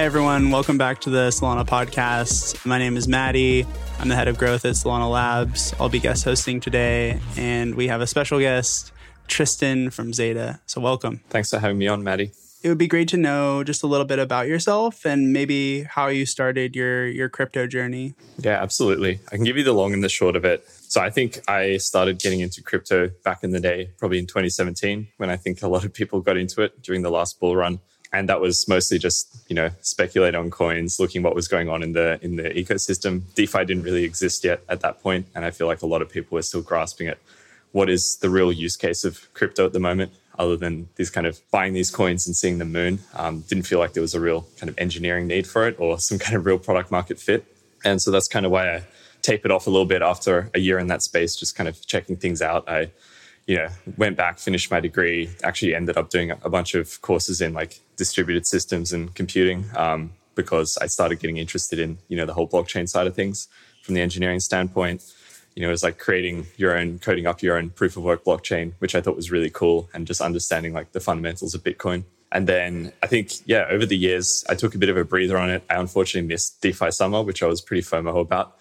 Hey everyone, welcome back to the Solana podcast. My name is Matty. I'm the head of growth at Solana Labs. I'll be guest hosting today, and we have a special guest, Tristan from Zeta. So welcome. Thanks for having me on, Matty. It would be great to know just a little bit about yourself and maybe how you started your your crypto journey. Yeah, absolutely. I can give you the long and the short of it. So I think I started getting into crypto back in the day, probably in 2017, when I think a lot of people got into it during the last bull run and that was mostly just you know speculate on coins looking what was going on in the in the ecosystem. Defi didn't really exist yet at that point and i feel like a lot of people were still grasping at what is the real use case of crypto at the moment other than these kind of buying these coins and seeing the moon. Um, didn't feel like there was a real kind of engineering need for it or some kind of real product market fit. And so that's kind of why i tapered off a little bit after a year in that space just kind of checking things out. I you know, went back, finished my degree, actually ended up doing a bunch of courses in like distributed systems and computing um, because I started getting interested in, you know, the whole blockchain side of things from the engineering standpoint. You know, it was like creating your own, coding up your own proof of work blockchain, which I thought was really cool and just understanding like the fundamentals of Bitcoin. And then I think, yeah, over the years, I took a bit of a breather on it. I unfortunately missed DeFi Summer, which I was pretty FOMO about.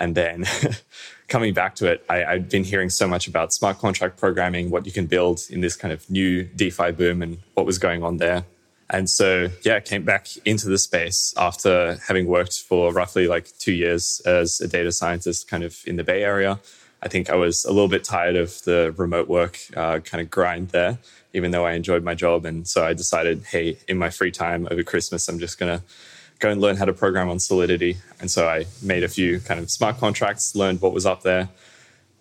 And then coming back to it, I, I'd been hearing so much about smart contract programming, what you can build in this kind of new DeFi boom and what was going on there. And so, yeah, I came back into the space after having worked for roughly like two years as a data scientist kind of in the Bay Area. I think I was a little bit tired of the remote work uh, kind of grind there, even though I enjoyed my job. And so I decided, hey, in my free time over Christmas, I'm just going to go and learn how to program on Solidity. And so I made a few kind of smart contracts, learned what was up there.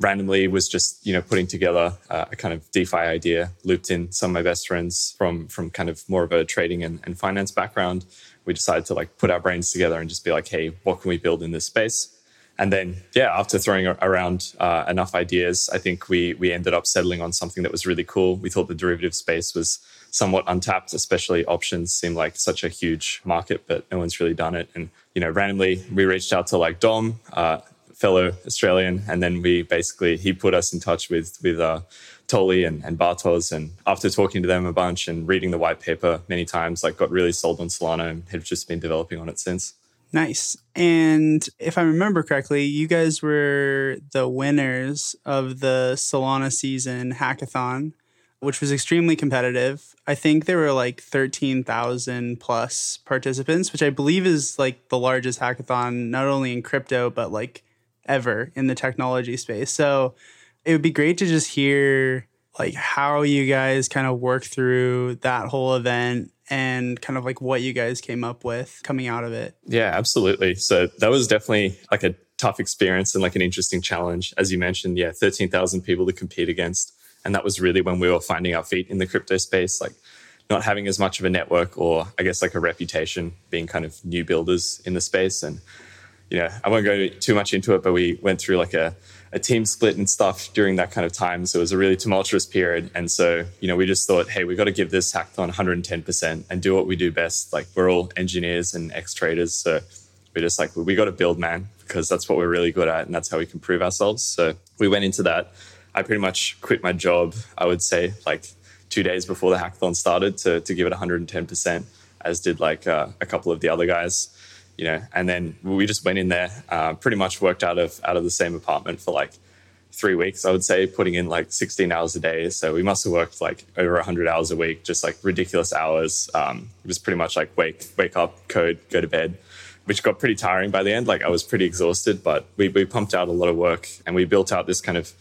Randomly was just you know putting together uh, a kind of DeFi idea. Looped in some of my best friends from from kind of more of a trading and, and finance background. We decided to like put our brains together and just be like, hey, what can we build in this space? And then, yeah, after throwing around uh, enough ideas, I think we we ended up settling on something that was really cool. We thought the derivative space was somewhat untapped, especially options seem like such a huge market, but no one's really done it. And, you know, randomly we reached out to like Dom, uh, fellow Australian, and then we basically, he put us in touch with, with, uh, Toly and, and Bartosz. And after talking to them a bunch and reading the white paper many times, like got really sold on Solana and have just been developing on it since. Nice. And if I remember correctly, you guys were the winners of the Solana season hackathon which was extremely competitive. I think there were like 13,000 plus participants, which I believe is like the largest hackathon, not only in crypto, but like ever in the technology space. So it would be great to just hear like how you guys kind of work through that whole event and kind of like what you guys came up with coming out of it. Yeah, absolutely. So that was definitely like a tough experience and like an interesting challenge. As you mentioned, yeah, 13,000 people to compete against and that was really when we were finding our feet in the crypto space, like not having as much of a network or I guess like a reputation being kind of new builders in the space. And, you know, I won't go too much into it, but we went through like a, a team split and stuff during that kind of time. So it was a really tumultuous period. And so, you know, we just thought, hey, we got to give this hackathon 110% and do what we do best. Like we're all engineers and ex traders. So we're just like, we got to build, man, because that's what we're really good at. And that's how we can prove ourselves. So we went into that I pretty much quit my job, I would say, like two days before the hackathon started to, to give it 110%, as did like uh, a couple of the other guys, you know. And then we just went in there, uh, pretty much worked out of out of the same apartment for like three weeks, I would say, putting in like 16 hours a day. So we must have worked like over 100 hours a week, just like ridiculous hours. Um, it was pretty much like wake, wake up, code, go to bed, which got pretty tiring by the end. Like I was pretty exhausted, but we, we pumped out a lot of work and we built out this kind of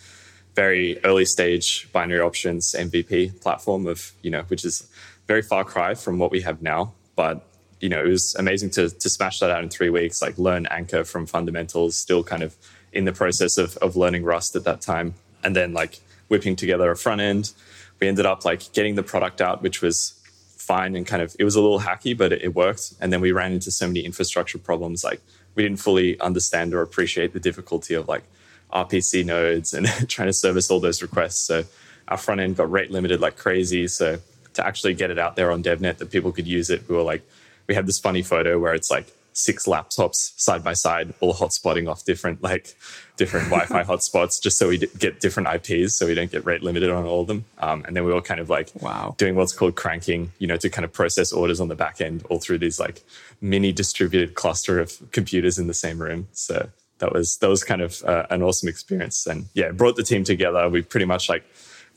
very early stage binary options MVP platform of, you know, which is very far cry from what we have now. But, you know, it was amazing to, to smash that out in three weeks, like learn Anchor from fundamentals, still kind of in the process of, of learning Rust at that time. And then like whipping together a front end. We ended up like getting the product out, which was fine and kind of, it was a little hacky, but it, it worked. And then we ran into so many infrastructure problems. Like we didn't fully understand or appreciate the difficulty of like RPC nodes and trying to service all those requests. So our front end got rate limited like crazy. So to actually get it out there on DevNet that people could use it, we were like, we had this funny photo where it's like six laptops side by side, all hotspotting off different like different Wi-Fi hotspots, just so we get different IPs, so we don't get rate limited on all of them. Um, and then we were kind of like wow doing what's called cranking, you know, to kind of process orders on the back end all through these like mini distributed cluster of computers in the same room. So that was that was kind of uh, an awesome experience, and yeah, brought the team together. We pretty much like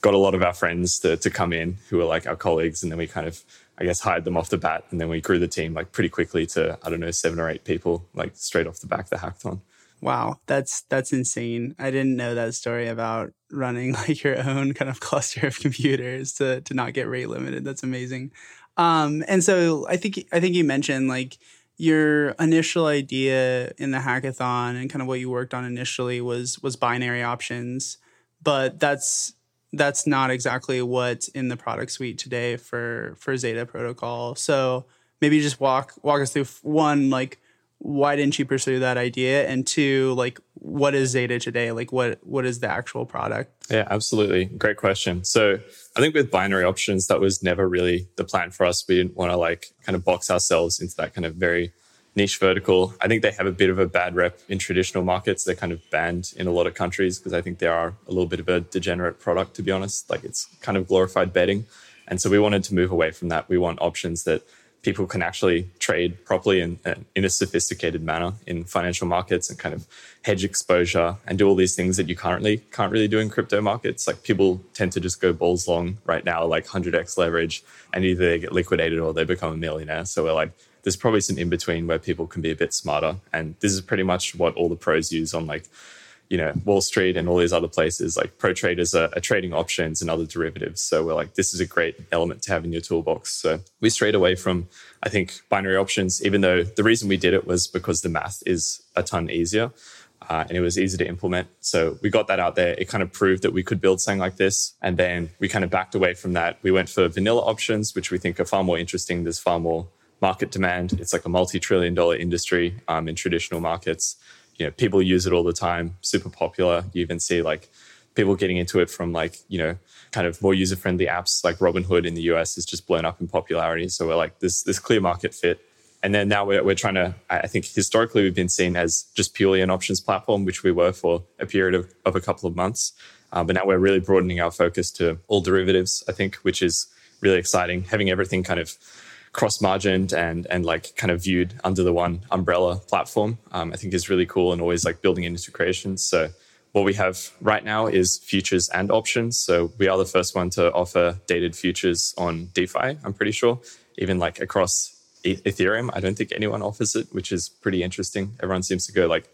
got a lot of our friends to to come in who were like our colleagues, and then we kind of I guess hired them off the bat, and then we grew the team like pretty quickly to I don't know seven or eight people like straight off the back of the hackathon. Wow, that's that's insane. I didn't know that story about running like your own kind of cluster of computers to to not get rate limited. That's amazing. Um, and so I think I think you mentioned like your initial idea in the hackathon and kind of what you worked on initially was was binary options, but that's that's not exactly what's in the product suite today for for Zeta Protocol. So maybe just walk walk us through one like why didn't you pursue that idea? And two like what is zeta today? Like what what is the actual product? Yeah absolutely. Great question. So i think with binary options that was never really the plan for us. We didn't want to like kind of box ourselves into that kind of very niche vertical. I think they have a bit of a bad rep in traditional markets. They're kind of banned in a lot of countries because i think they are a little bit of a degenerate product to be honest. Like it's kind of glorified betting. And so we wanted to move away from that. We want options that people can actually trade properly and in a sophisticated manner in financial markets and kind of hedge exposure and do all these things that you currently can't really do in crypto markets. Like people tend to just go balls long right now, like 100x leverage, and either they get liquidated or they become a millionaire. So we're like, there's probably some in between where people can be a bit smarter. And this is pretty much what all the pros use on like you know Wall Street and all these other places. Like pro traders are, are, trading options and other derivatives. So we're like, this is a great element to have in your toolbox. So we strayed away from I think binary options, even though the reason we did it was because the math is a ton easier. Uh, and it was easy to implement. So we got that out there. It kind of proved that we could build something like this. And then we kind of backed away from that. We went for vanilla options, which we think are far more interesting. There's far more market demand. It's like a multi trillion dollar industry um, in traditional markets. You know people use it all the time super popular. You even see like people getting into it from like you know kind of more user friendly apps like robinhood in the us is just blown up in popularity. So we're like this this clear market fit. And then now we're, we're trying to i think historically we've been seen as just purely an options platform which we were for a period of, of a couple of months. Uh, but now we're really broadening our focus to all derivatives i think which is really exciting. Having everything kind of cross margined and and like kind of viewed under the one umbrella platform um, i think is really cool and always like building integrations so what we have right now is futures and options. So we are the first one to offer dated futures on defi i'm pretty sure. Even like across ethereum i don't think anyone offers it which is pretty interesting. Everyone seems to go like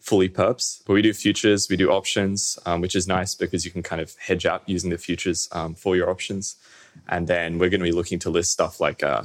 fully perps. But we do futures we do options um, which is nice because you can kind of hedge out using the futures um, for your options and then we're going to be looking to list stuff like uh,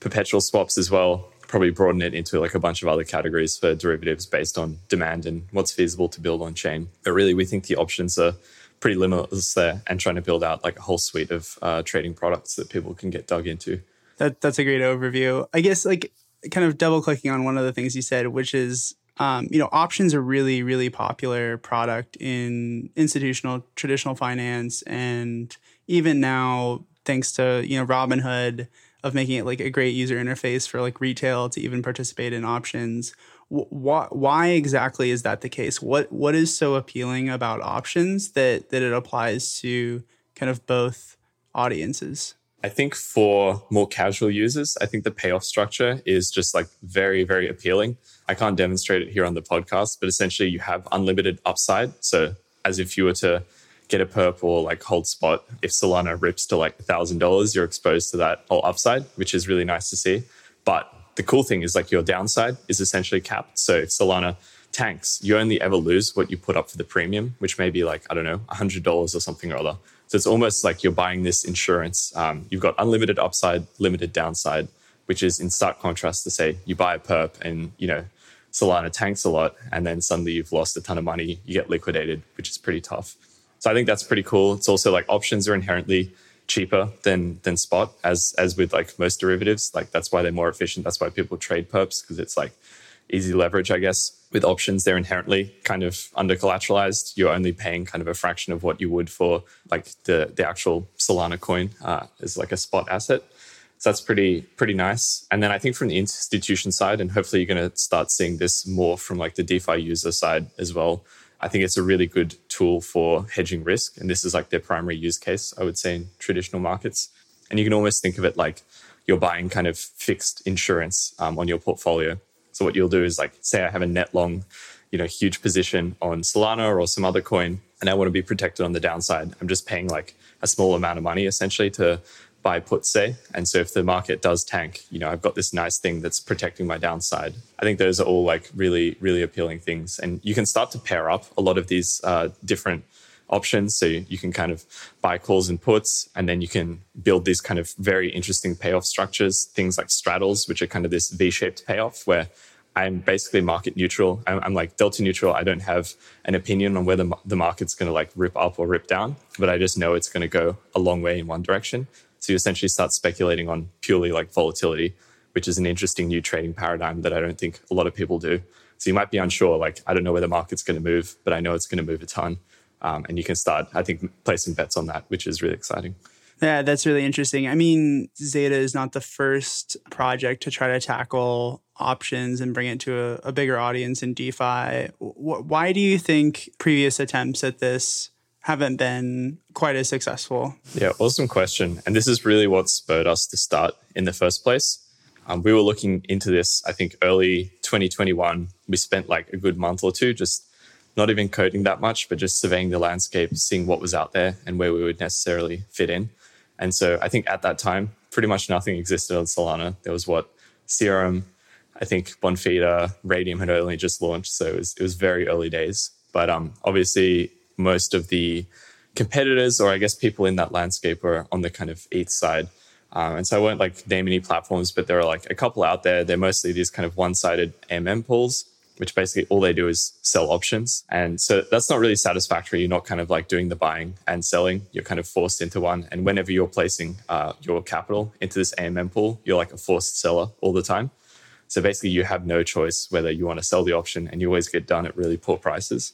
perpetual swaps as well, probably broaden it into like a bunch of other categories for derivatives based on demand and what's feasible to build on chain. But really, we think the options are pretty limitless there and trying to build out like a whole suite of uh, trading products that people can get dug into. That, that's a great overview. I guess like kind of double clicking on one of the things you said, which is um, you know, options are really, really popular product in institutional traditional finance, and even now thanks to you know Robinhood of making it like a great user interface for like retail to even participate in options. Why, why exactly is that the case? What what is so appealing about options that that it applies to kind of both audiences? I think for more casual users, I think the payoff structure is just like very, very appealing. I can't demonstrate it here on the podcast, but essentially you have unlimited upside. So as if you were to get a perp or like hold spot. If Solana rips to like $1,000, you're exposed to that whole upside, which is really nice to see. But the cool thing is like your downside is essentially capped. So if Solana tanks, you only ever lose what you put up for the premium, which may be like, I don't know, $100 or something or other. So it's almost like you're buying this insurance. Um, you've got unlimited upside, limited downside, which is in stark contrast to say you buy a perp and, you know, Solana tanks a lot and then suddenly you've lost a ton of money, you get liquidated, which is pretty tough. So I think that's pretty cool. It's also like options are inherently cheaper than than spot as as with like most derivatives. Like that's why they're more efficient. That's why people trade perps because it's like easy leverage, I guess. With options, they're inherently kind of under collateralized. You're only paying kind of a fraction of what you would for like the the actual Solana coin uh, as like a spot asset. So that's pretty pretty nice. And then I think from the institution side, and hopefully you're going to start seeing this more from like the DeFi user side as well. I think it's a really good tool for hedging risk, and this is like their primary use case, I would say, in traditional markets. And you can almost think of it like you're buying kind of fixed insurance um, on your portfolio. So what you'll do is like, say I have a net long, you know, huge position on Solana or some other coin, and I want to be protected on the downside. I'm just paying like a small amount of money essentially to buy puts, say. And so if the market does tank, you know, I've got this nice thing that's protecting my downside. I think those are all like really, really appealing things. And you can start to pair up a lot of these uh, different options. So you can kind of buy calls and puts, and then you can build these kind of very interesting payoff structures, things like straddles, which are kind of this V shaped payoff where I'm basically market neutral. I'm, I'm, like delta neutral. I don't have an opinion on whether the market's going to like rip up or rip down, but I just know it's going to go a long way in one direction. So you essentially start speculating on purely like volatility, which is an interesting new trading paradigm that I don't think a lot of people do. So you might be unsure, like, I don't know where the market's going to move, but I know it's going to move a ton. Um, and you can start, I think, placing bets on that, which is really exciting. Yeah, that's really interesting. I mean, Zeta is not the first project to try to tackle options and bring it to a, a bigger audience in DeFi. W- why do you think previous attempts at this haven't been quite as successful? Yeah, awesome question. And this is really what spurred us to start in the first place. Um, we were looking into this, I think, early 2021. We spent like a good month or two just not even coding that much, but just surveying the landscape, seeing what was out there and where we would necessarily fit in. And so I think at that time, pretty much nothing existed on Solana. There was what Serum, I think Bonfida, Raydium had only just launched, so it was, it was very early days. But um, obviously, most of the competitors, or I guess people in that landscape, were on the kind of ETH side. Um, and so I won't like name any platforms, but there are like a couple out there. They're mostly these kind of one-sided AMM pools which basically all they do is sell options. And so that's not really satisfactory. You're not kind of like doing the buying and selling. You're kind of forced into one. And whenever you're placing uh, your capital into this AMM pool, you're like a forced seller all the time. So basically, you have no choice whether you want to sell the option, and you always get done at really poor prices.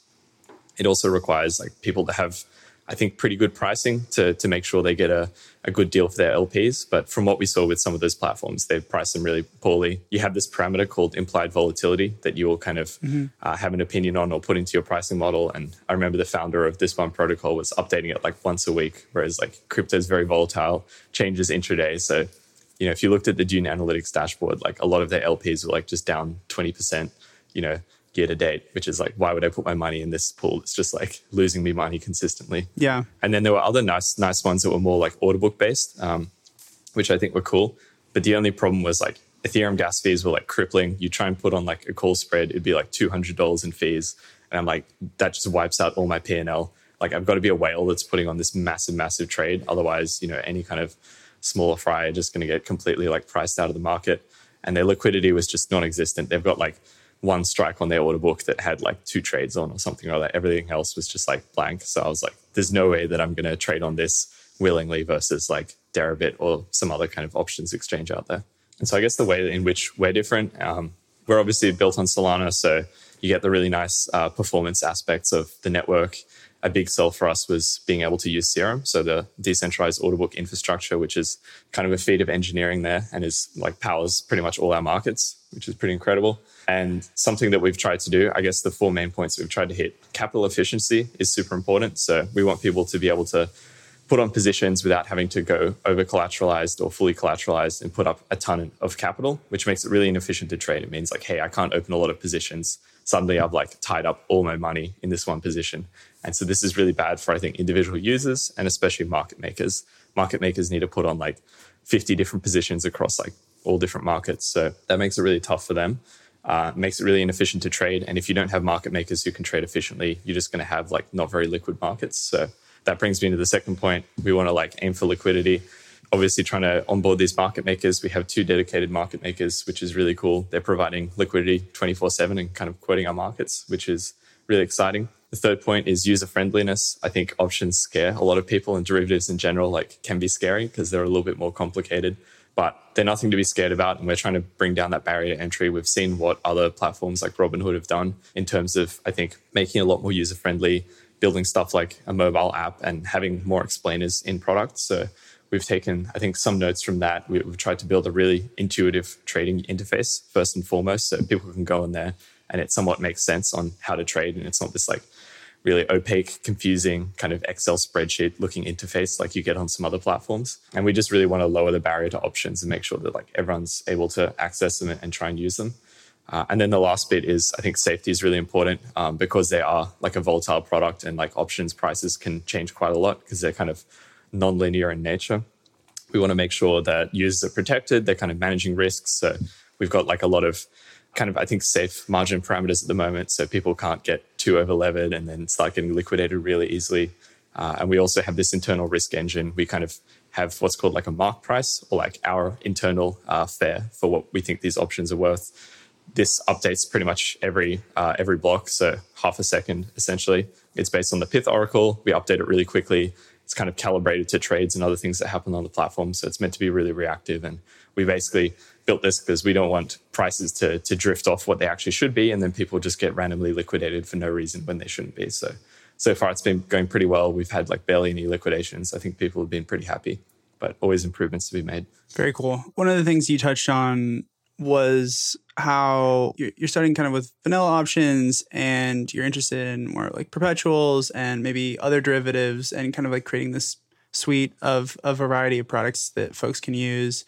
It also requires like people to have I think, pretty good pricing to, to make sure they get a, a good deal for their LPs. But from what we saw with some of those platforms, they've priced them really poorly. You have this parameter called implied volatility that you will kind of mm-hmm. uh, have an opinion on or put into your pricing model. And I remember the founder of this one protocol was updating it like once a week, whereas like crypto is very volatile, changes intraday. So, you know, if you looked at the Dune Analytics dashboard, like a lot of their LPs were like just down 20%, you know, year to date, which is like, why would I put my money in this pool? It's just like losing me money consistently. Yeah. And then there were other nice, nice ones that were more like order book based, um, which I think were cool. But the only problem was like Ethereum gas fees were like crippling. You try and put on like a call spread, it'd be like $200 in fees. And I'm like, that just wipes out all my P&L. Like I've got to be a whale that's putting on this massive, massive trade. Otherwise, you know, any kind of smaller fry are just going to get completely like priced out of the market. And their liquidity was just non-existent. They've got like one strike on their order book that had like two trades on or something like that. Everything else was just like blank. So I was like, there's no way that I'm going to trade on this willingly versus like Deribit or some other kind of options exchange out there. And so I guess the way in which we're different, um, we're obviously built on Solana. So you get the really nice uh, performance aspects of the network. A big sell for us was being able to use Serum, so the decentralized order book infrastructure, which is kind of a feat of engineering there and is like powers pretty much all our markets, which is pretty incredible. And something that we've tried to do, I guess the four main points we've tried to hit capital efficiency is super important. So we want people to be able to put on positions without having to go over collateralized or fully collateralized and put up a ton of capital, which makes it really inefficient to trade. It means like, hey, I can't open a lot of positions. Suddenly I've like tied up all my money in this one position. And so this is really bad for, I think, individual users and especially market makers. Market makers need to put on like 50 different positions across like all different markets. So that makes it really tough for them uh, makes it really inefficient to trade. And if you don't have market makers who can trade efficiently, you're just going to have like not very liquid markets. So that brings me to the second point. We want to like aim for liquidity. Obviously, trying to onboard these market makers. We have two dedicated market makers, which is really cool. They're providing liquidity 24 7 and kind of quoting our markets, which is really exciting. The third point is user friendliness. I think options scare a lot of people and derivatives in general like can be scary because they're a little bit more complicated but they're nothing to be scared about. And we're trying to bring down that barrier to entry. We've seen what other platforms like Robinhood have done in terms of, I think, making a lot more user friendly, building stuff like a mobile app and having more explainers in products. So we've taken, I think, some notes from that. We've tried to build a really intuitive trading interface first and foremost, so people can go in there and it somewhat makes sense on how to trade, and it's not this like really opaque, confusing kind of Excel spreadsheet looking interface like you get on some other platforms. And we just really want to lower the barrier to options and make sure that like everyone's able to access them and try and use them. Uh, and then the last bit is I think safety is really important um, because they are like a volatile product and like options prices can change quite a lot because they're kind of non-linear in nature. We want to make sure that users are protected, they're kind of managing risks. So we've got like a lot of kind of, I think, safe margin parameters at the moment. So people can't get too and then start getting liquidated really easily. Uh, and we also have this internal risk engine. We kind of have what's called like a mark price or like our internal uh, fair for what we think these options are worth. This updates pretty much every uh, every block, so half a second essentially. It's based on the Pyth Oracle. We update it really quickly it's kind of calibrated to trades and other things that happen on the platform. So it's meant to be really reactive. And we basically built this because we don't want prices to, to drift off what they actually should be. And then people just get randomly liquidated for no reason when they shouldn't be. So, so far it's been going pretty well. We've had like barely any liquidations. I think people have been pretty happy, but always improvements to be made. Very cool. One of the things you touched on was how you're starting kind of with vanilla options and you're interested in more like perpetuals and maybe other derivatives and kind of like creating this suite of a variety of products that folks can use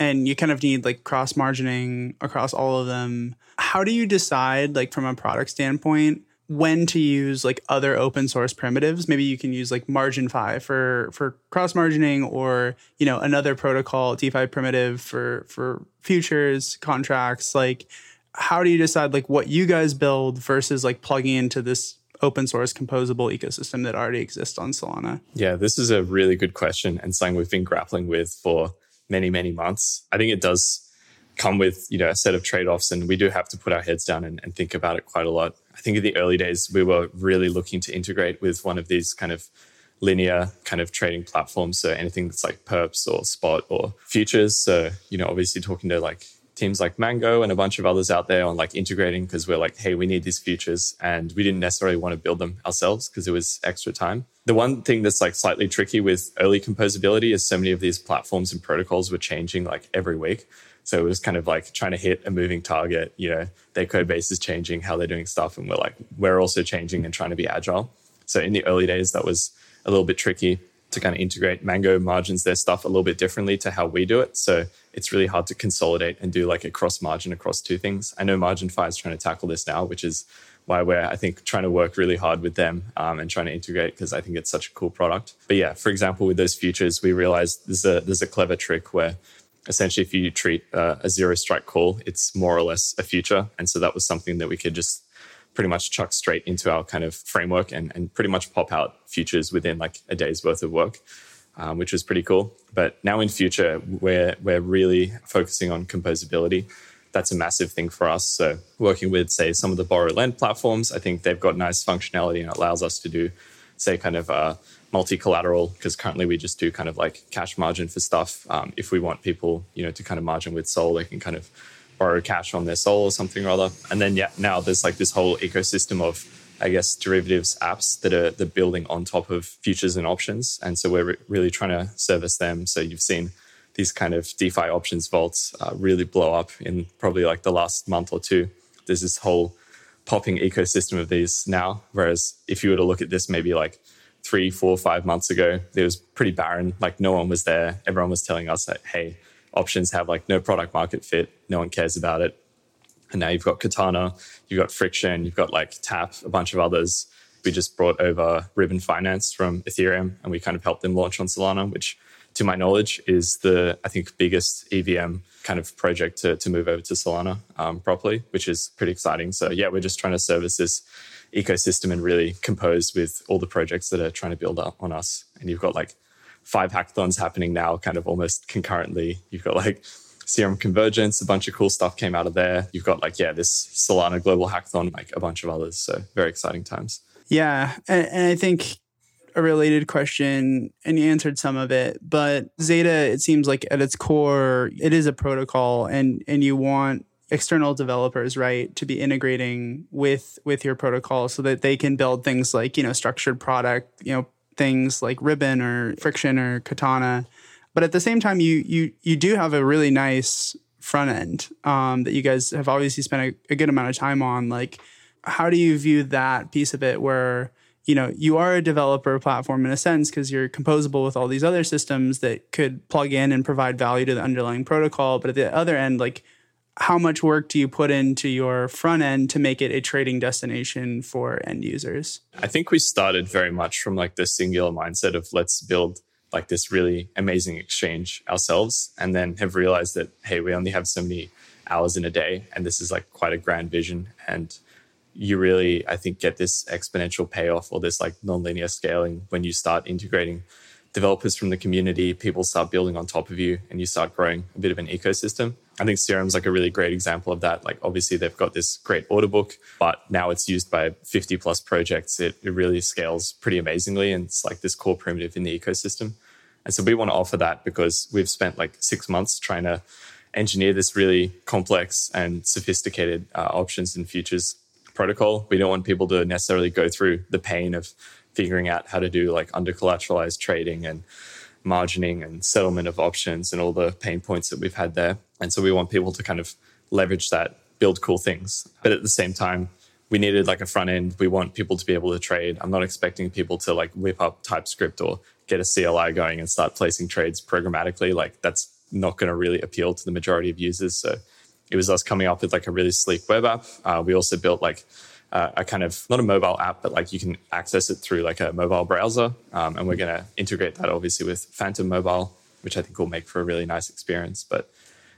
and you kind of need like cross margining across all of them how do you decide like from a product standpoint when to use like other open source primitives. Maybe you can use like MarginFi for for cross margining, or you know another protocol DeFi primitive for for futures contracts. Like, how do you decide like what you guys build versus like plugging into this open source composable ecosystem that already exists on Solana? Yeah, this is a really good question and something we've been grappling with for many many months. I think it does come with you know a set of trade-offs and we do have to put our heads down and, and, think about it quite a lot. I think in the early days we were really looking to integrate with one of these kind of linear kind of trading platforms. So anything that's like perps or spot or futures. So you know obviously talking to like teams like mango and a bunch of others out there on like integrating because we're like hey we need these futures. And we didn't necessarily want to build them ourselves because it was extra time the one thing that's like slightly tricky with early composability is so many of these platforms and protocols were changing like every week so it was kind of like trying to hit a moving target. You know, their code base is changing, how they're doing stuff, and we're like, we're also changing and trying to be agile. So in the early days, that was a little bit tricky to kind of integrate Mango margins their stuff a little bit differently to how we do it. So it's really hard to consolidate and do like a cross margin across two things. I know MarginFi is trying to tackle this now, which is why we're I think trying to work really hard with them um, and trying to integrate because I think it's such a cool product. But yeah, for example, with those futures, we realized there's a there's a clever trick where essentially if you treat uh, a zero strike call, it's more or less a future. And so that was something that we could just pretty much chuck straight into our kind of framework and, and pretty much pop out futures within like a day's worth of work, um, which was pretty cool. But now in future, we're, we're really focusing on composability. That's a massive thing for us. So working with, say, some of the borrow lend platforms, I think they've got nice functionality and it allows us to do, say, kind of uh, multi-collateral because currently we just do kind of like cash margin for stuff. Um, if we want people, you know, to kind of margin with Sol, they can kind of borrow cash on their Sol or something or other. And then yeah, now there's like this whole ecosystem of I guess derivatives apps that are the building on top of futures and options. And so we're re- really trying to service them. So you've seen these kind of DeFi options vaults uh, really blow up in probably like the last month or two. There's this whole popping ecosystem of these now. Whereas if you were to look at this maybe like three, four, five months ago, it was pretty barren. Like no one was there. Everyone was telling us that, hey, options have like no product market fit. No one cares about it. And now you've got Katana, you've got Friktion, you've got like Tap, a bunch of others. We just brought over Ribbon Finance from Ethereum and we kind of helped them launch on Solana, which to my knowledge is the, I think, biggest EVM kind of project to, to move over to Solana um, properly, which is pretty exciting. So yeah, we're just trying to service this ecosystem and really compose with all the projects that are trying to build up on us. And you've got like five hackathons happening now, kind of almost concurrently. You've got like Serum Convergence, a bunch of cool stuff came out of there. You've got like, yeah, this Solana Global Hackathon, like a bunch of others. So very exciting times. Yeah. And, and I think a related question and you answered some of it but zeta it seems like at its core it is a protocol and and you want external developers right to be integrating with with your protocol so that they can build things like you know structured product you know things like ribbon or friktion or katana But at the same time, you you you do have a really nice front end um, that you guys have obviously spent a, a good amount of time on. Like, how do you view that piece of it where you know you are a developer platform in a sense because you're composable with all these other systems that could plug in and provide value to the underlying protocol. But at the other end like how much work do you put into your front end to make it a trading destination for end users? I think we started very much from like the singular mindset of let's build like this really amazing exchange ourselves and then have realized that hey we only have so many hours in a day and this is like quite a grand vision. And you really, I think, get this exponential payoff or this like nonlinear scaling when you start integrating developers from the community, people start building on top of you and you start growing a bit of an ecosystem. I think Serum's like a really great example of that. Like obviously they've got this great order book, but now it's used by 50 plus projects. It, it really scales pretty amazingly and it's like this core primitive in the ecosystem. And so we want to offer that because we've spent like six months trying to engineer this really complex and sophisticated uh, options and futures protocol. We don't want people to necessarily go through the pain of figuring out how to do like under collateralized trading and margining and settlement of options and all the pain points that we've had there. And so we want people to kind of leverage that, build cool things. But at the same time, we needed like a front end. We want people to be able to trade. I'm not expecting people to like whip up TypeScript or get a CLI going and start placing trades programmatically. Like that's not going to really appeal to the majority of users. So it was us coming up with like a really sleek web app. Uh, we also built like uh, a kind of not a mobile app, but like you can access it through like a mobile browser. Um, and we're going to integrate that obviously with Phantom Mobile, which I think will make for a really nice experience. But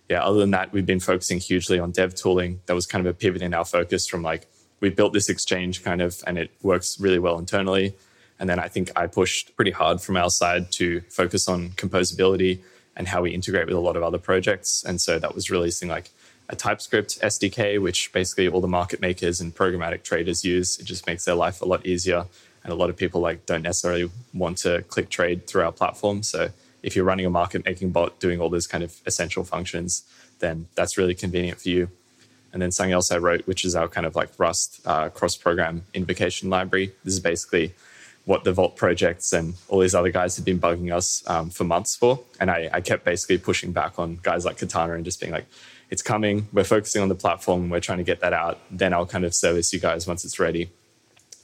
yeah, other than that, we've been focusing hugely on dev tooling. That was kind of a pivot in our focus from like we built this exchange kind of, and it works really well internally. And then I think I pushed pretty hard from our side to focus on composability and how we integrate with a lot of other projects. And so that was releasing like a TypeScript SDK, which basically all the market makers and programmatic traders use. It just makes their life a lot easier. And a lot of people like don't necessarily want to click trade through our platform. So if you're running a market making bot doing all those kind of essential functions, then that's really convenient for you. And then something else I wrote, which is our kind of like Rust uh, cross program invocation library. This is basically what the Vault projects and all these other guys have been bugging us um, for months for. And I, I kept basically pushing back on guys like Katana and just being like, it's coming. We're focusing on the platform. We're trying to get that out. Then I'll kind of service you guys once it's ready.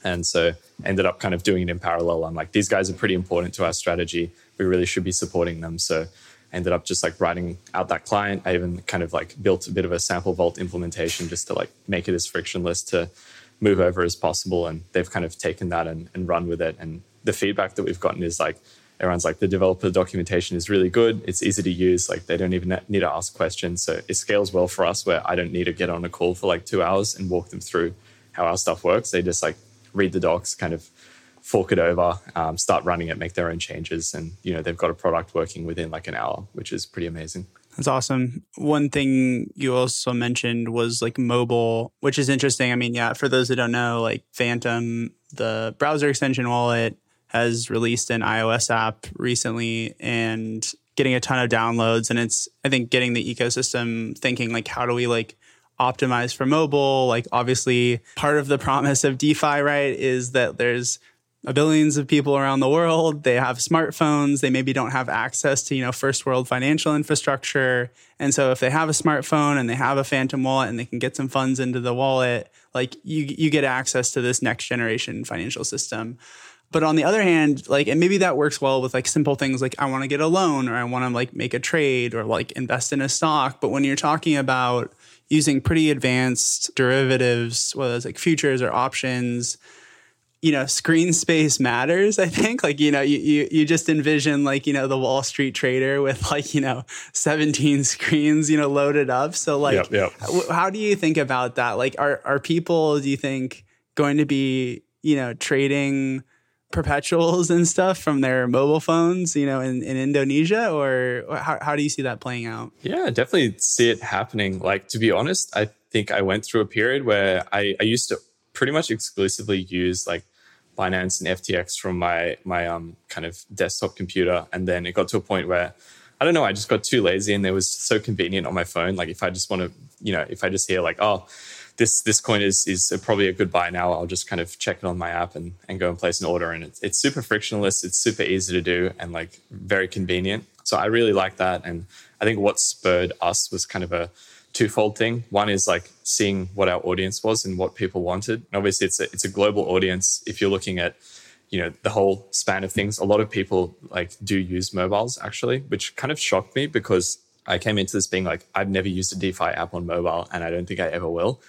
And so ended up kind of doing it in parallel. I'm like, these guys are pretty important to our strategy. We really should be supporting them. So ended up just like writing out that client. I even kind of like built a bit of a sample vault implementation just to like make it as frictionless to move over as possible. And they've kind of taken that and, and run with it. And the feedback that we've gotten is like, everyone's like the developer documentation is really good. It's easy to use. Like they don't even need to ask questions. So it scales well for us where i don't need to get on a call for like two hours and walk them through how our stuff works. They just like read the docs kind of fork it over um, start running it make their own changes. And you know they've got a product working within like an hour which is pretty amazing. That's awesome. One thing you also mentioned was like mobile, which is interesting. I mean, yeah, for those that don't know, like Phantom, the browser extension wallet, has released an iOS app recently and getting a ton of downloads. And it's, I think, getting the ecosystem thinking like, how do we like optimize for mobile? Like, obviously, part of the promise of DeFi, right, is that there's billions of people around the world. They have smartphones. They maybe don't have access to, you know, first world financial infrastructure. And so if they have a smartphone and they have a phantom wallet and they can get some funds into the wallet, like you, you get access to this next generation financial system. But on the other hand, like, and maybe that works well with like simple things like I want to get a loan or I want to like make a trade or like invest in a stock. But when you're talking about using pretty advanced derivatives, whether it's like futures or options, you know, screen space matters, I think. Like, you know, you, you, you just envision like, you know, the Wall Street trader with like, you know, 17 screens, you know, loaded up. So like, yep, yep. how do you think about that? Like, are, are people, do you think, going to be, you know, trading perpetuals and stuff from their mobile phones, you know, in, in Indonesia, or how, how do you see that playing out? Yeah, definitely see it happening. Like, to be honest, I think I went through a period where I, I used to pretty much exclusively use like Binance and FTX from my, my um, kind of desktop computer. And then it got to a point where I don't know, I just got too lazy and it was so convenient on my phone. Like, if I just want to, you know, if I just hear like, oh, this this coin is is probably a good buy now. I'll just kind of check it on my app and, and go and place an order. And it's, it's super frictionless. It's super easy to do and like very convenient. So I really like that. And I think what spurred us was kind of a twofold thing. One is like seeing what our audience was and what people wanted. And obviously, it's a, it's a global audience. If you're looking at you know the whole span of things, a lot of people like do use mobiles actually, which kind of shocked me because I came into this being like I've never used a DeFi app on mobile, and I don't think I ever will.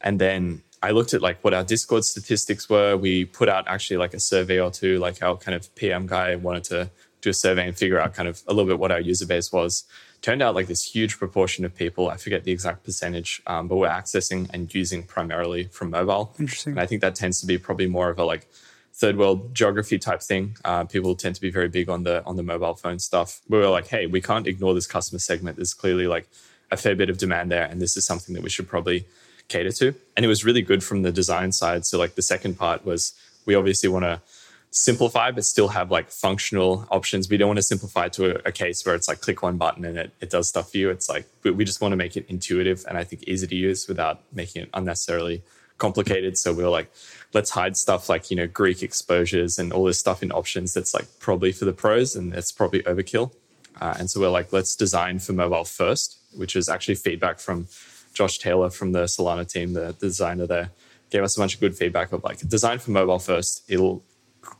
And then I looked at like what our Discord statistics were. We put out actually like a survey or two, like our kind of PM guy wanted to do a survey and figure out kind of a little bit what our user base was. Turned out like this huge proportion of people, I forget the exact percentage, um, but we're accessing and using primarily from mobile. Interesting. And I think that tends to be probably more of a like third world geography type thing. Uh, people tend to be very big on the on the mobile phone stuff. We were like, hey, we can't ignore this customer segment. There's clearly like a fair bit of demand there, and this is something that we should probably cater to. And it was really good from the design side. So like the second part was we obviously want to simplify but still have like functional options we don't want to simplify to a, a, case where it's like click one button and it, it does stuff for you it's like we just want to make it intuitive and i think easy to use without making it unnecessarily complicated so we are like let's hide stuff like you know greek exposures and all this stuff in options that's like probably for the pros and that's probably overkill uh, and so we're like let's design for mobile first which is actually feedback from Josh Taylor from the Solana team, the, designer there, gave us a bunch of good feedback of like design for mobile first. It'll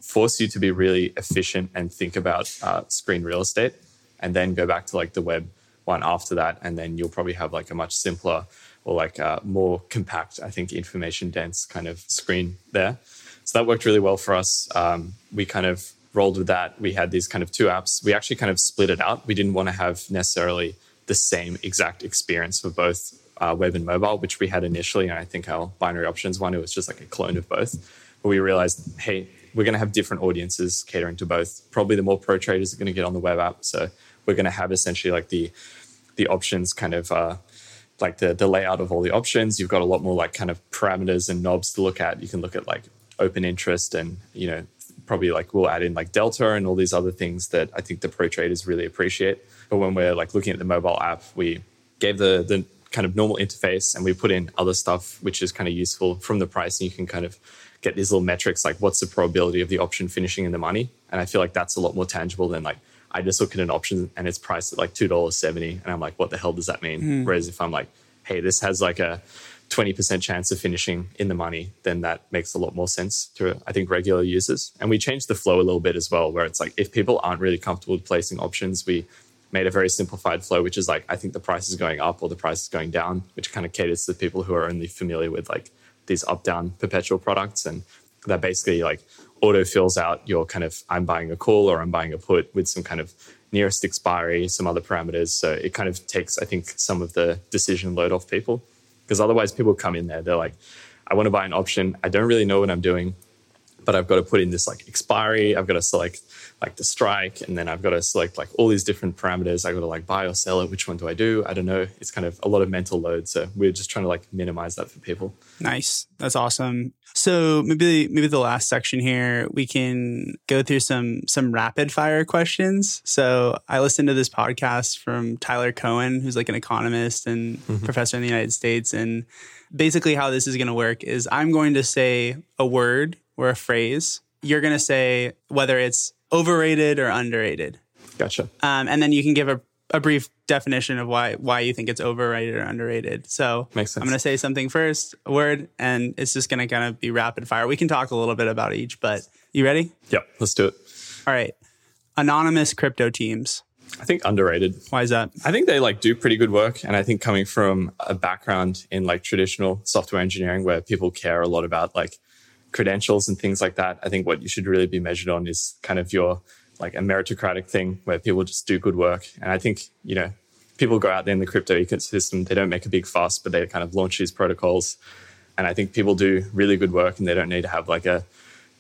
force you to be really efficient and think about uh, screen real estate, and then go back to like the web one after that, and then you'll probably have like a much simpler or like a more compact, I think, information dense kind of screen there. So that worked really well for us. Um, we kind of rolled with that. We had these kind of two apps. We actually kind of split it out. We didn't want to have necessarily the same exact experience for both uh, web and mobile, which we had initially. And I think our binary options one, it was just like a clone of both. But we realized, hey, we're going to have different audiences catering to both. Probably the more pro traders are going to get on the web app. So we're going to have essentially like the the options kind of uh, like the the layout of all the options. You've got a lot more like kind of parameters and knobs to look at. You can look at like open interest and you know probably like we'll add in like delta and all these other things that I think the pro traders really appreciate. But when we're like looking at the mobile app, we gave the the kind of normal interface and we put in other stuff which is kind of useful from the pricing you can kind of get these little metrics like what's the probability of the option finishing in the money and i feel like that's a lot more tangible than like i just look at an option and it's priced at like $2.70 and i'm like what the hell does that mean mm. whereas if i'm like hey this has like a 20% chance of finishing in the money, then that makes a lot more sense to, I think, regular users. And we changed the flow a little bit as well, where it's like if people aren't really comfortable with placing options, we made a very simplified flow, which is like, I think the price is going up or the price is going down, which kind of caters to people who are only familiar with like these up down perpetual products. And that basically like auto fills out your kind of, I'm buying a call or I'm buying a put with some kind of nearest expiry, some other parameters. So it kind of takes, I think, some of the decision load off people. Because otherwise, people come in there, they're like, I want to buy an option. I don't really know what I'm doing, but I've got to put in this like expiry. I've got to select like the strike and then I've got to select like all these different parameters. I've got to like buy or sell it. Which one do I do? I don't know. It's kind of a lot of mental load. So we're just trying to like minimize that for people. Nice. That's awesome. So maybe maybe the last section here we can go through some some rapid fire questions. So I listened to this podcast from Tyler Cowen, who's like an economist and mm-hmm. professor in the United States, and basically how this is going to work is I'm going to say a word or a phrase. You're going to say whether it's overrated or underrated. Gotcha. Um, and then you can give a, a brief definition of why why you think it's overrated or underrated. So Makes sense. I'm going to say something first, a word, and it's just going to kind of be rapid fire. We can talk a little bit about each, but you ready? Yep, let's do it. All right. Anonymous crypto teams. I think underrated. Why is that? I think they like do pretty good work. And I think coming from a background in like traditional software engineering where people care a lot about like credentials and things like that. I think what you should really be measured on is kind of your like a meritocratic thing where people just do good work. And I think, you know, people go out there in the crypto ecosystem, they don't make a big fuss, but they kind of launch these protocols. And I think people do really good work and they don't need to have like a,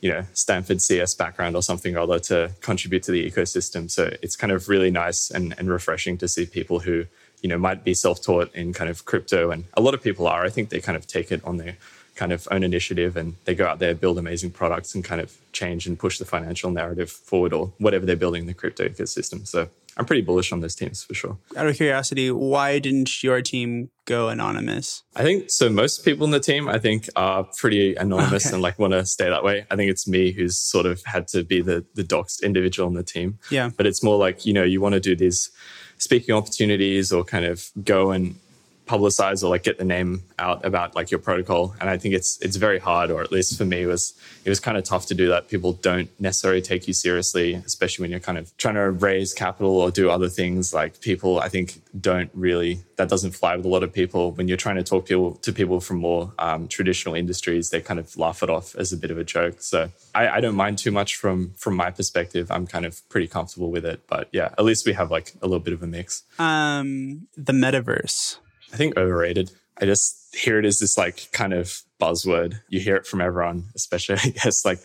you know, Stanford CS background or something or other to contribute to the ecosystem. So it's kind of really nice and, and refreshing to see people who, you know, might be self-taught in kind of crypto. And a lot of people are. I think they kind of take it on their kind of own initiative and they go out there, build amazing products and kind of change and push the financial narrative forward or whatever they're building in the crypto ecosystem. So I'm pretty bullish on those teams for sure. Out of curiosity, why didn't your team go anonymous? I think so. Most people in the team, I think, are pretty anonymous okay. and like want to stay that way. I think it's me who's sort of had to be the the doxed individual in the team. Yeah. But it's more like you know you want to do these speaking opportunities or kind of go and publicize or like get the name out about like your protocol. And i think it's it's very hard or at least for me it was it was kind of tough to do that. People don't necessarily take you seriously especially when you're kind of trying to raise capital or do other things. Like people i think don't really that doesn't fly with a lot of people. When you're trying to talk people to people from more um, traditional industries they kind of laugh it off as a bit of a joke. So I, I don't mind too much from from my perspective. I'm kind of pretty comfortable with it. But yeah at least we have like a little bit of a mix. Um the metaverse I think overrated. I just hear it as this like kind of buzzword. You hear it from everyone, especially I guess like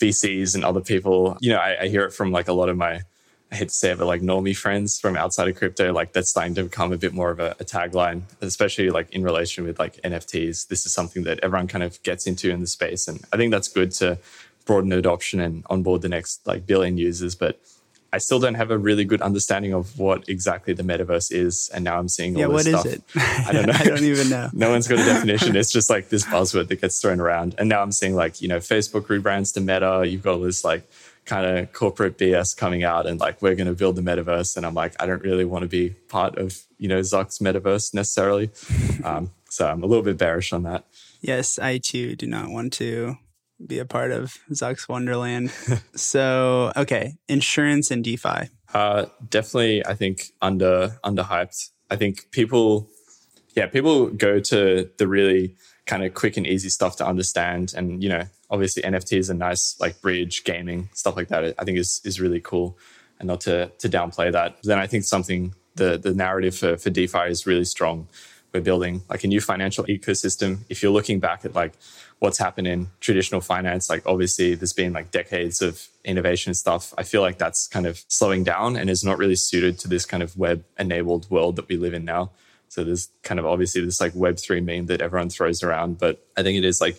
VCs and other people. You know, I, I hear it from like a lot of my I hate to say it, but like normie friends from outside of crypto, like that's starting to become a bit more of a, a, tagline, especially like in relation with like NFTs. This is something that everyone kind of gets into in the space. And I think that's good to broaden adoption and onboard the next like billion users. But I still don't have a really good understanding of what exactly the metaverse is. And now I'm seeing all yeah, this what stuff. is it? I don't know. I don't even know. no one's got a definition. It's just like this buzzword that gets thrown around. And now I'm seeing like, you know, Facebook rebrands to Meta. You've got all this like kind of corporate BS coming out and like, we're going to build the metaverse. And I'm like, I don't really want to be part of, you know, Zuck's metaverse necessarily. Um, so I'm a little bit bearish on that. Yes, I too do not want to be a part of Zuck's Wonderland. so, okay, insurance and DeFi. Uh, definitely, I think under underhyped. I think people, yeah, people go to the really kind of quick and easy stuff to understand, and you know, obviously NFT is a nice like bridge, gaming stuff like that. I think is is really cool, and not to to downplay that. Then I think something the the narrative for for DeFi is really strong. We're building like a new financial ecosystem. If you're looking back at like what's happened in traditional finance. Like obviously there's been like decades of innovation and stuff. I feel like that's kind of slowing down and is not really suited to this kind of web enabled world that we live in now. So there's kind of obviously this like web3 meme that everyone throws around, but I think it is like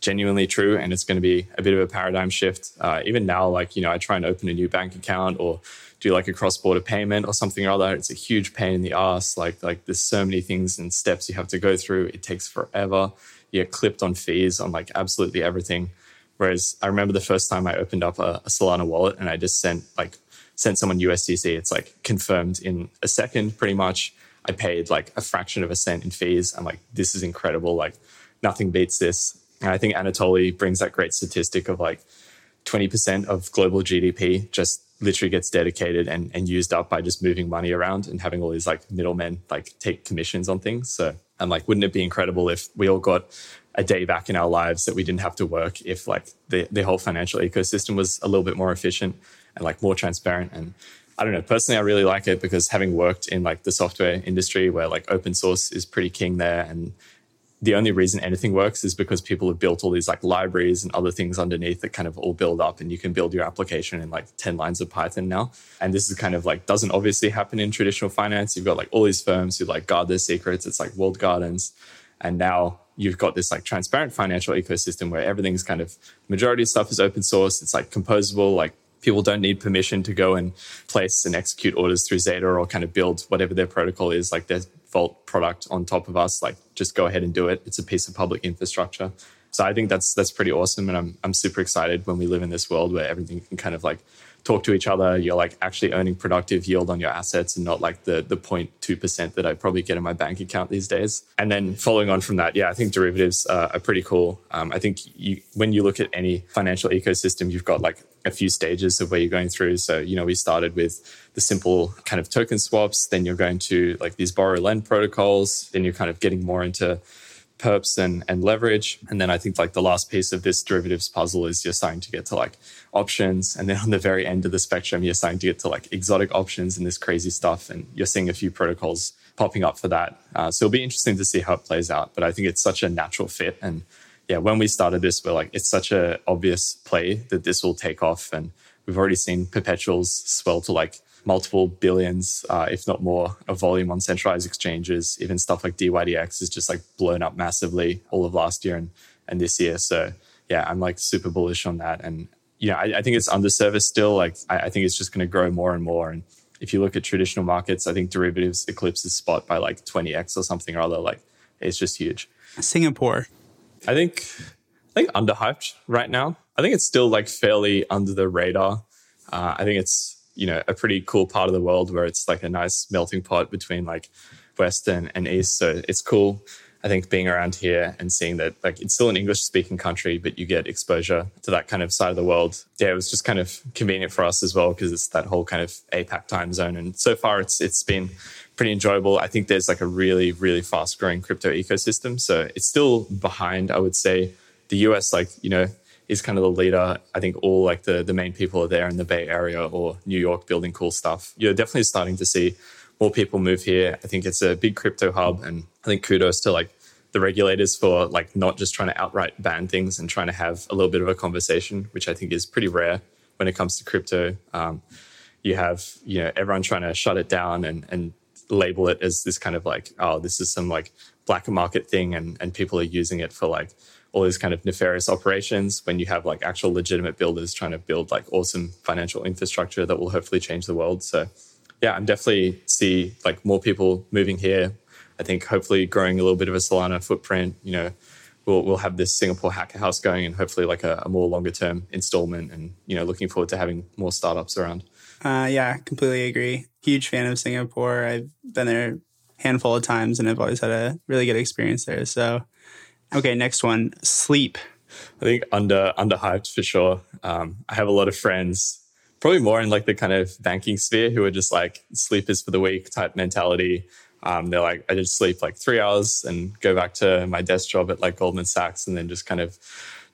genuinely true and it's going to be a bit of a paradigm shift. Uh, even now, like, you know, I try and open a new bank account or do like a cross-border payment or something or other. It's a huge pain in the ass. Like, like there's so many things and steps you have to go through. It takes forever you get clipped on fees on like absolutely everything. Whereas I remember the first time I opened up a, a Solana wallet and I just sent like sent someone USDC. It's like confirmed in a second, pretty much. I paid like a fraction of a cent in fees. I'm like, this is incredible. Like nothing beats this. And I think Anatoly brings that great statistic of like 20% of global GDP just literally gets dedicated and, and used up by just moving money around and having all these like middlemen like take commissions on things. So I'm like, wouldn't it be incredible if we all got a day back in our lives that we didn't have to work if like the, the whole financial ecosystem was a little bit more efficient and like more transparent and I don't know. Personally, I really like it because having worked in like the software industry where like open source is pretty king there and the only reason anything works is because people have built all these like libraries and other things underneath that kind of all build up and you can build your application in like 10 lines of python now. And this is kind of like doesn't obviously happen in traditional finance. You've got like all these firms who like guard their secrets. It's like walled gardens. And now you've got this like transparent financial ecosystem where everything's kind of majority of stuff is open source. It's like composable. Like people don't need permission to go and place and execute orders through Zeta or kind of build whatever their protocol is, like their Vault product on top of us. Like just go ahead and do it. It's a piece of public infrastructure. So I think that's that's pretty awesome, and I'm I'm super excited when we live in this world where everything can kind of like talk to each other. You're like actually earning productive yield on your assets and not like the the 0.2 percent that I probably get in my bank account these days. And then following on from that, yeah, I think derivatives are pretty cool. Um, I think you, when you look at any financial ecosystem, you've got like a few stages of where you're going through. So you know, we started with the simple kind of token swaps. Then you're going to like these borrow lend protocols. Then you're kind of getting more into perps and, and leverage. And then I think like the last piece of this derivatives puzzle is you're starting to get to like options. And then on the very end of the spectrum, you're starting to get to like exotic options and this crazy stuff. And you're seeing a few protocols popping up for that. Uh, so it'll be interesting to see how it plays out. But I think it's such a natural fit. And yeah, when we started this, we're like, it's such a obvious play that this will take off. And we've already seen perpetuals swell to like multiple billions, uh, if not more, of volume on centralized exchanges. Even stuff like DYDX is just like blown up massively all of last year and, and this year. So yeah, I'm like super bullish on that. And you know, I, I think it's underserviced still. Like I, I think it's just going to grow more and more. And if you look at traditional markets, I think derivatives eclipses spot by like 20x or something or other. Like it's just huge. Singapore. I think I think underhyped right now. I think it's still like fairly under the radar. Uh, I think it's you know a pretty cool part of the world where it's like a nice melting pot between like west and, and east. So it's cool. I think being around here and seeing that like it's still an English speaking country, but you get exposure to that kind of side of the world. Yeah, it was just kind of convenient for us as well because it's that whole kind of APAC time zone. And so far it's it's been pretty enjoyable. I think there's like a really, really fast growing crypto ecosystem. So it's still behind, I would say. The US, like, you know, is kind of the leader. I think all like the the main people are there in the Bay Area or New York building cool stuff. You're definitely starting to see more people move here. I think it's a big crypto hub, and I think kudos to like the regulators for like not just trying to outright ban things and trying to have a little bit of a conversation, which I think is pretty rare when it comes to crypto. Um, you have you know everyone trying to shut it down and and label it as this kind of like oh this is some like black market thing and and people are using it for like all these kind of nefarious operations when you have like actual legitimate builders trying to build like awesome financial infrastructure that will hopefully change the world so yeah, I'm definitely see like more people moving here. I think hopefully growing a little bit of a Solana footprint. You know, we'll we'll have this Singapore Hacker House going, and hopefully like a, a more longer term installment. And you know, looking forward to having more startups around. Uh, yeah, completely agree. Huge fan of Singapore. I've been there a handful of times, and I've always had a really good experience there. So, okay, next one, sleep. I think under underhyped for sure. Um, I have a lot of friends probably more in like the kind of banking sphere who are just like sleepers for the weak type mentality. Um, they're like, I just sleep like three hours and go back to my desk job at like Goldman Sachs and then just kind of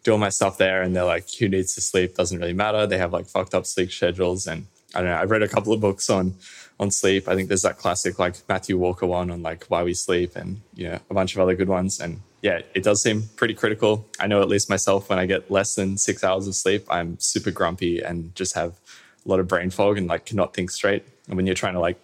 do all my stuff there. And they're like, who needs to sleep? Doesn't really matter. They have like fucked up sleep schedules. And I don't know. I've read a couple of books on on sleep. I think there's that classic like Matthew Walker one on like why we sleep and you know a bunch of other good ones. And yeah, it does seem pretty critical. I know at least myself when I get less than six hours of sleep, I'm super grumpy and just have a lot of brain fog and like cannot think straight. And when you're trying to like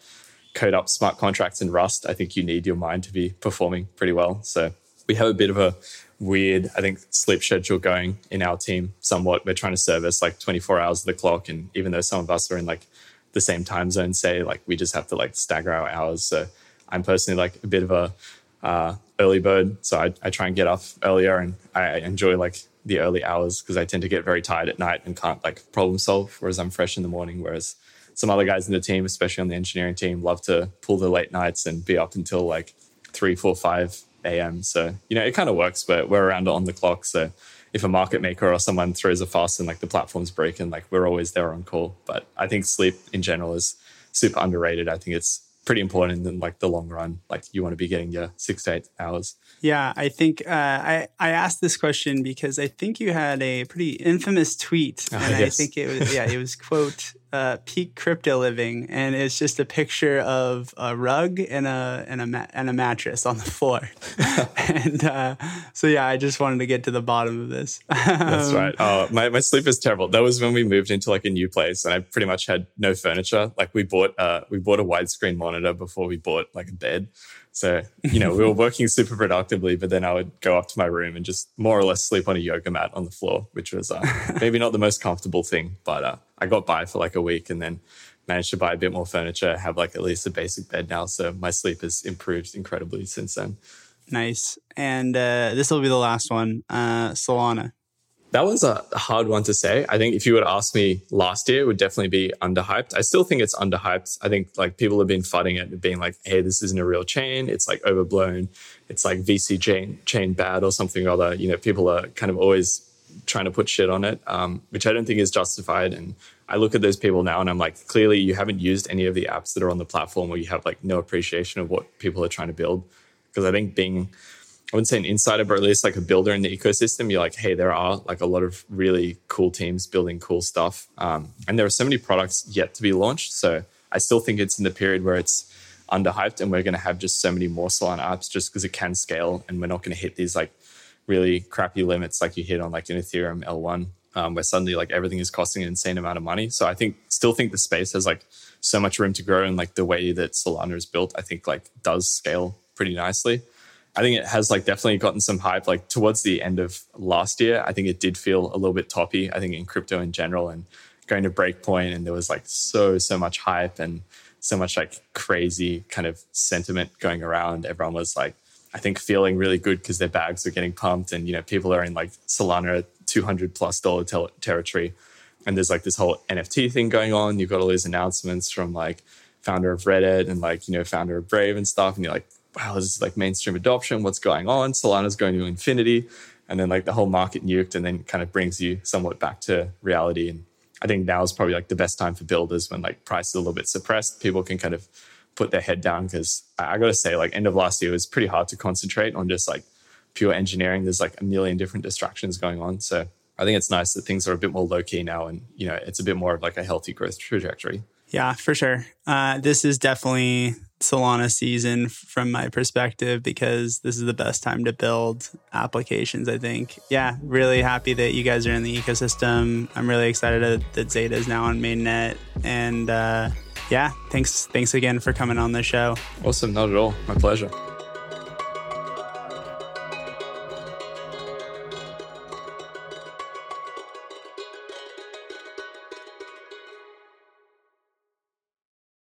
code up smart contracts in Rust, I think you need your mind to be performing pretty well. So we have a bit of a weird, I think, sleep schedule going in our team somewhat. We're trying to service like 24 hours of the clock. And even though some of us are in like the same time zone, say, like we just have to like stagger our hours. So I'm personally like a bit of a uh, early bird. So I, I try and get off earlier and I enjoy like the early hours because I tend to get very tired at night and can't like problem solve, whereas I'm fresh in the morning. Whereas some other guys in the team, especially on the engineering team, love to pull the late nights and be up until like three, four, five a.m. So you know it kind of works, but we're around on the clock. So if a market maker or someone throws a fast and like the platform's breaking, like we're always there on call. But I think sleep in general is super underrated. I think it's pretty important in like the long run. Like you want to be getting your six to eight hours. Yeah, I think uh, I I asked this question because I think you had a pretty infamous tweet, ah, and uh, yes. I think it was yeah it was quote uh, peak crypto living, and it's just a picture of a rug and a and a ma- and a mattress on the floor, and uh, so yeah, I just wanted to get to the bottom of this. That's right. Oh, my my sleep is terrible. That was when we moved into like a new place, and I pretty much had no furniture. Like we bought uh we bought a widescreen monitor before we bought like a bed. So, you know, we were working super productively, but then I would go up to my room and just more or less sleep on a yoga mat on the floor, which was uh, maybe not the most comfortable thing, but uh, I got by for like a week and then managed to buy a bit more furniture, have like at least a basic bed now. So my sleep has improved incredibly since then. Nice. And uh, this will be the last one uh, Solana. That one's a hard one to say. I think if you would ask me last year, it would definitely be underhyped. I still think it's underhyped. I think like people have been fighting it, and being like, "Hey, this isn't a real chain. It's like overblown. It's like VC chain chain bad or something or other." You know, people are kind of always trying to put shit on it, um, which I don't think is justified. And I look at those people now, and I'm like, clearly you haven't used any of the apps that are on the platform, or you have like no appreciation of what people are trying to build. Because I think being I wouldn't say an insider, but at least like a builder in the ecosystem, you're like, hey, there are like a lot of really cool teams building cool stuff. Um, and there are so many products yet to be launched. So I still think it's in the period where it's underhyped and we're going to have just so many more Solana apps just because it can scale and we're not going to hit these like really crappy limits like you hit on like an Ethereum L1 um, where suddenly like everything is costing an insane amount of money. So I think still think the space has like so much room to grow and like the way that Solana is built, I think like does scale pretty nicely. I think it has like definitely gotten some hype like towards the end of last year. I think it did feel a little bit toppy, I think in crypto in general and going to breakpoint and there was like so, so much hype and so much like crazy kind of sentiment going around. Everyone was like, I think feeling really good because their bags are getting pumped and, you know, people are in like Solana 200 plus dollar territory. And there's like this whole NFT thing going on. You've got all these announcements from like founder of Reddit and like, you know, founder of Brave and stuff. And you're like, wow, this is like mainstream adoption. What's going on? Solana's going to infinity. And then like the whole market nuked and then kind of brings you somewhat back to reality. And I think now is probably like the best time for builders when like price is a little bit suppressed. People can kind of put their head down because I, I got to say, like end of last year was pretty hard to concentrate on just like pure engineering. There's like a million different distractions going on. So I think it's nice that things are a bit more low key now, and you know it's a bit more of like a healthy growth trajectory. Yeah, for sure. Uh, this is definitely Solana season from my perspective because this is the best time to build applications. I think. Yeah, really happy that you guys are in the ecosystem. I'm really excited that Zeta is now on mainnet, and uh, yeah, thanks thanks again for coming on the show. Awesome, not at all. My pleasure.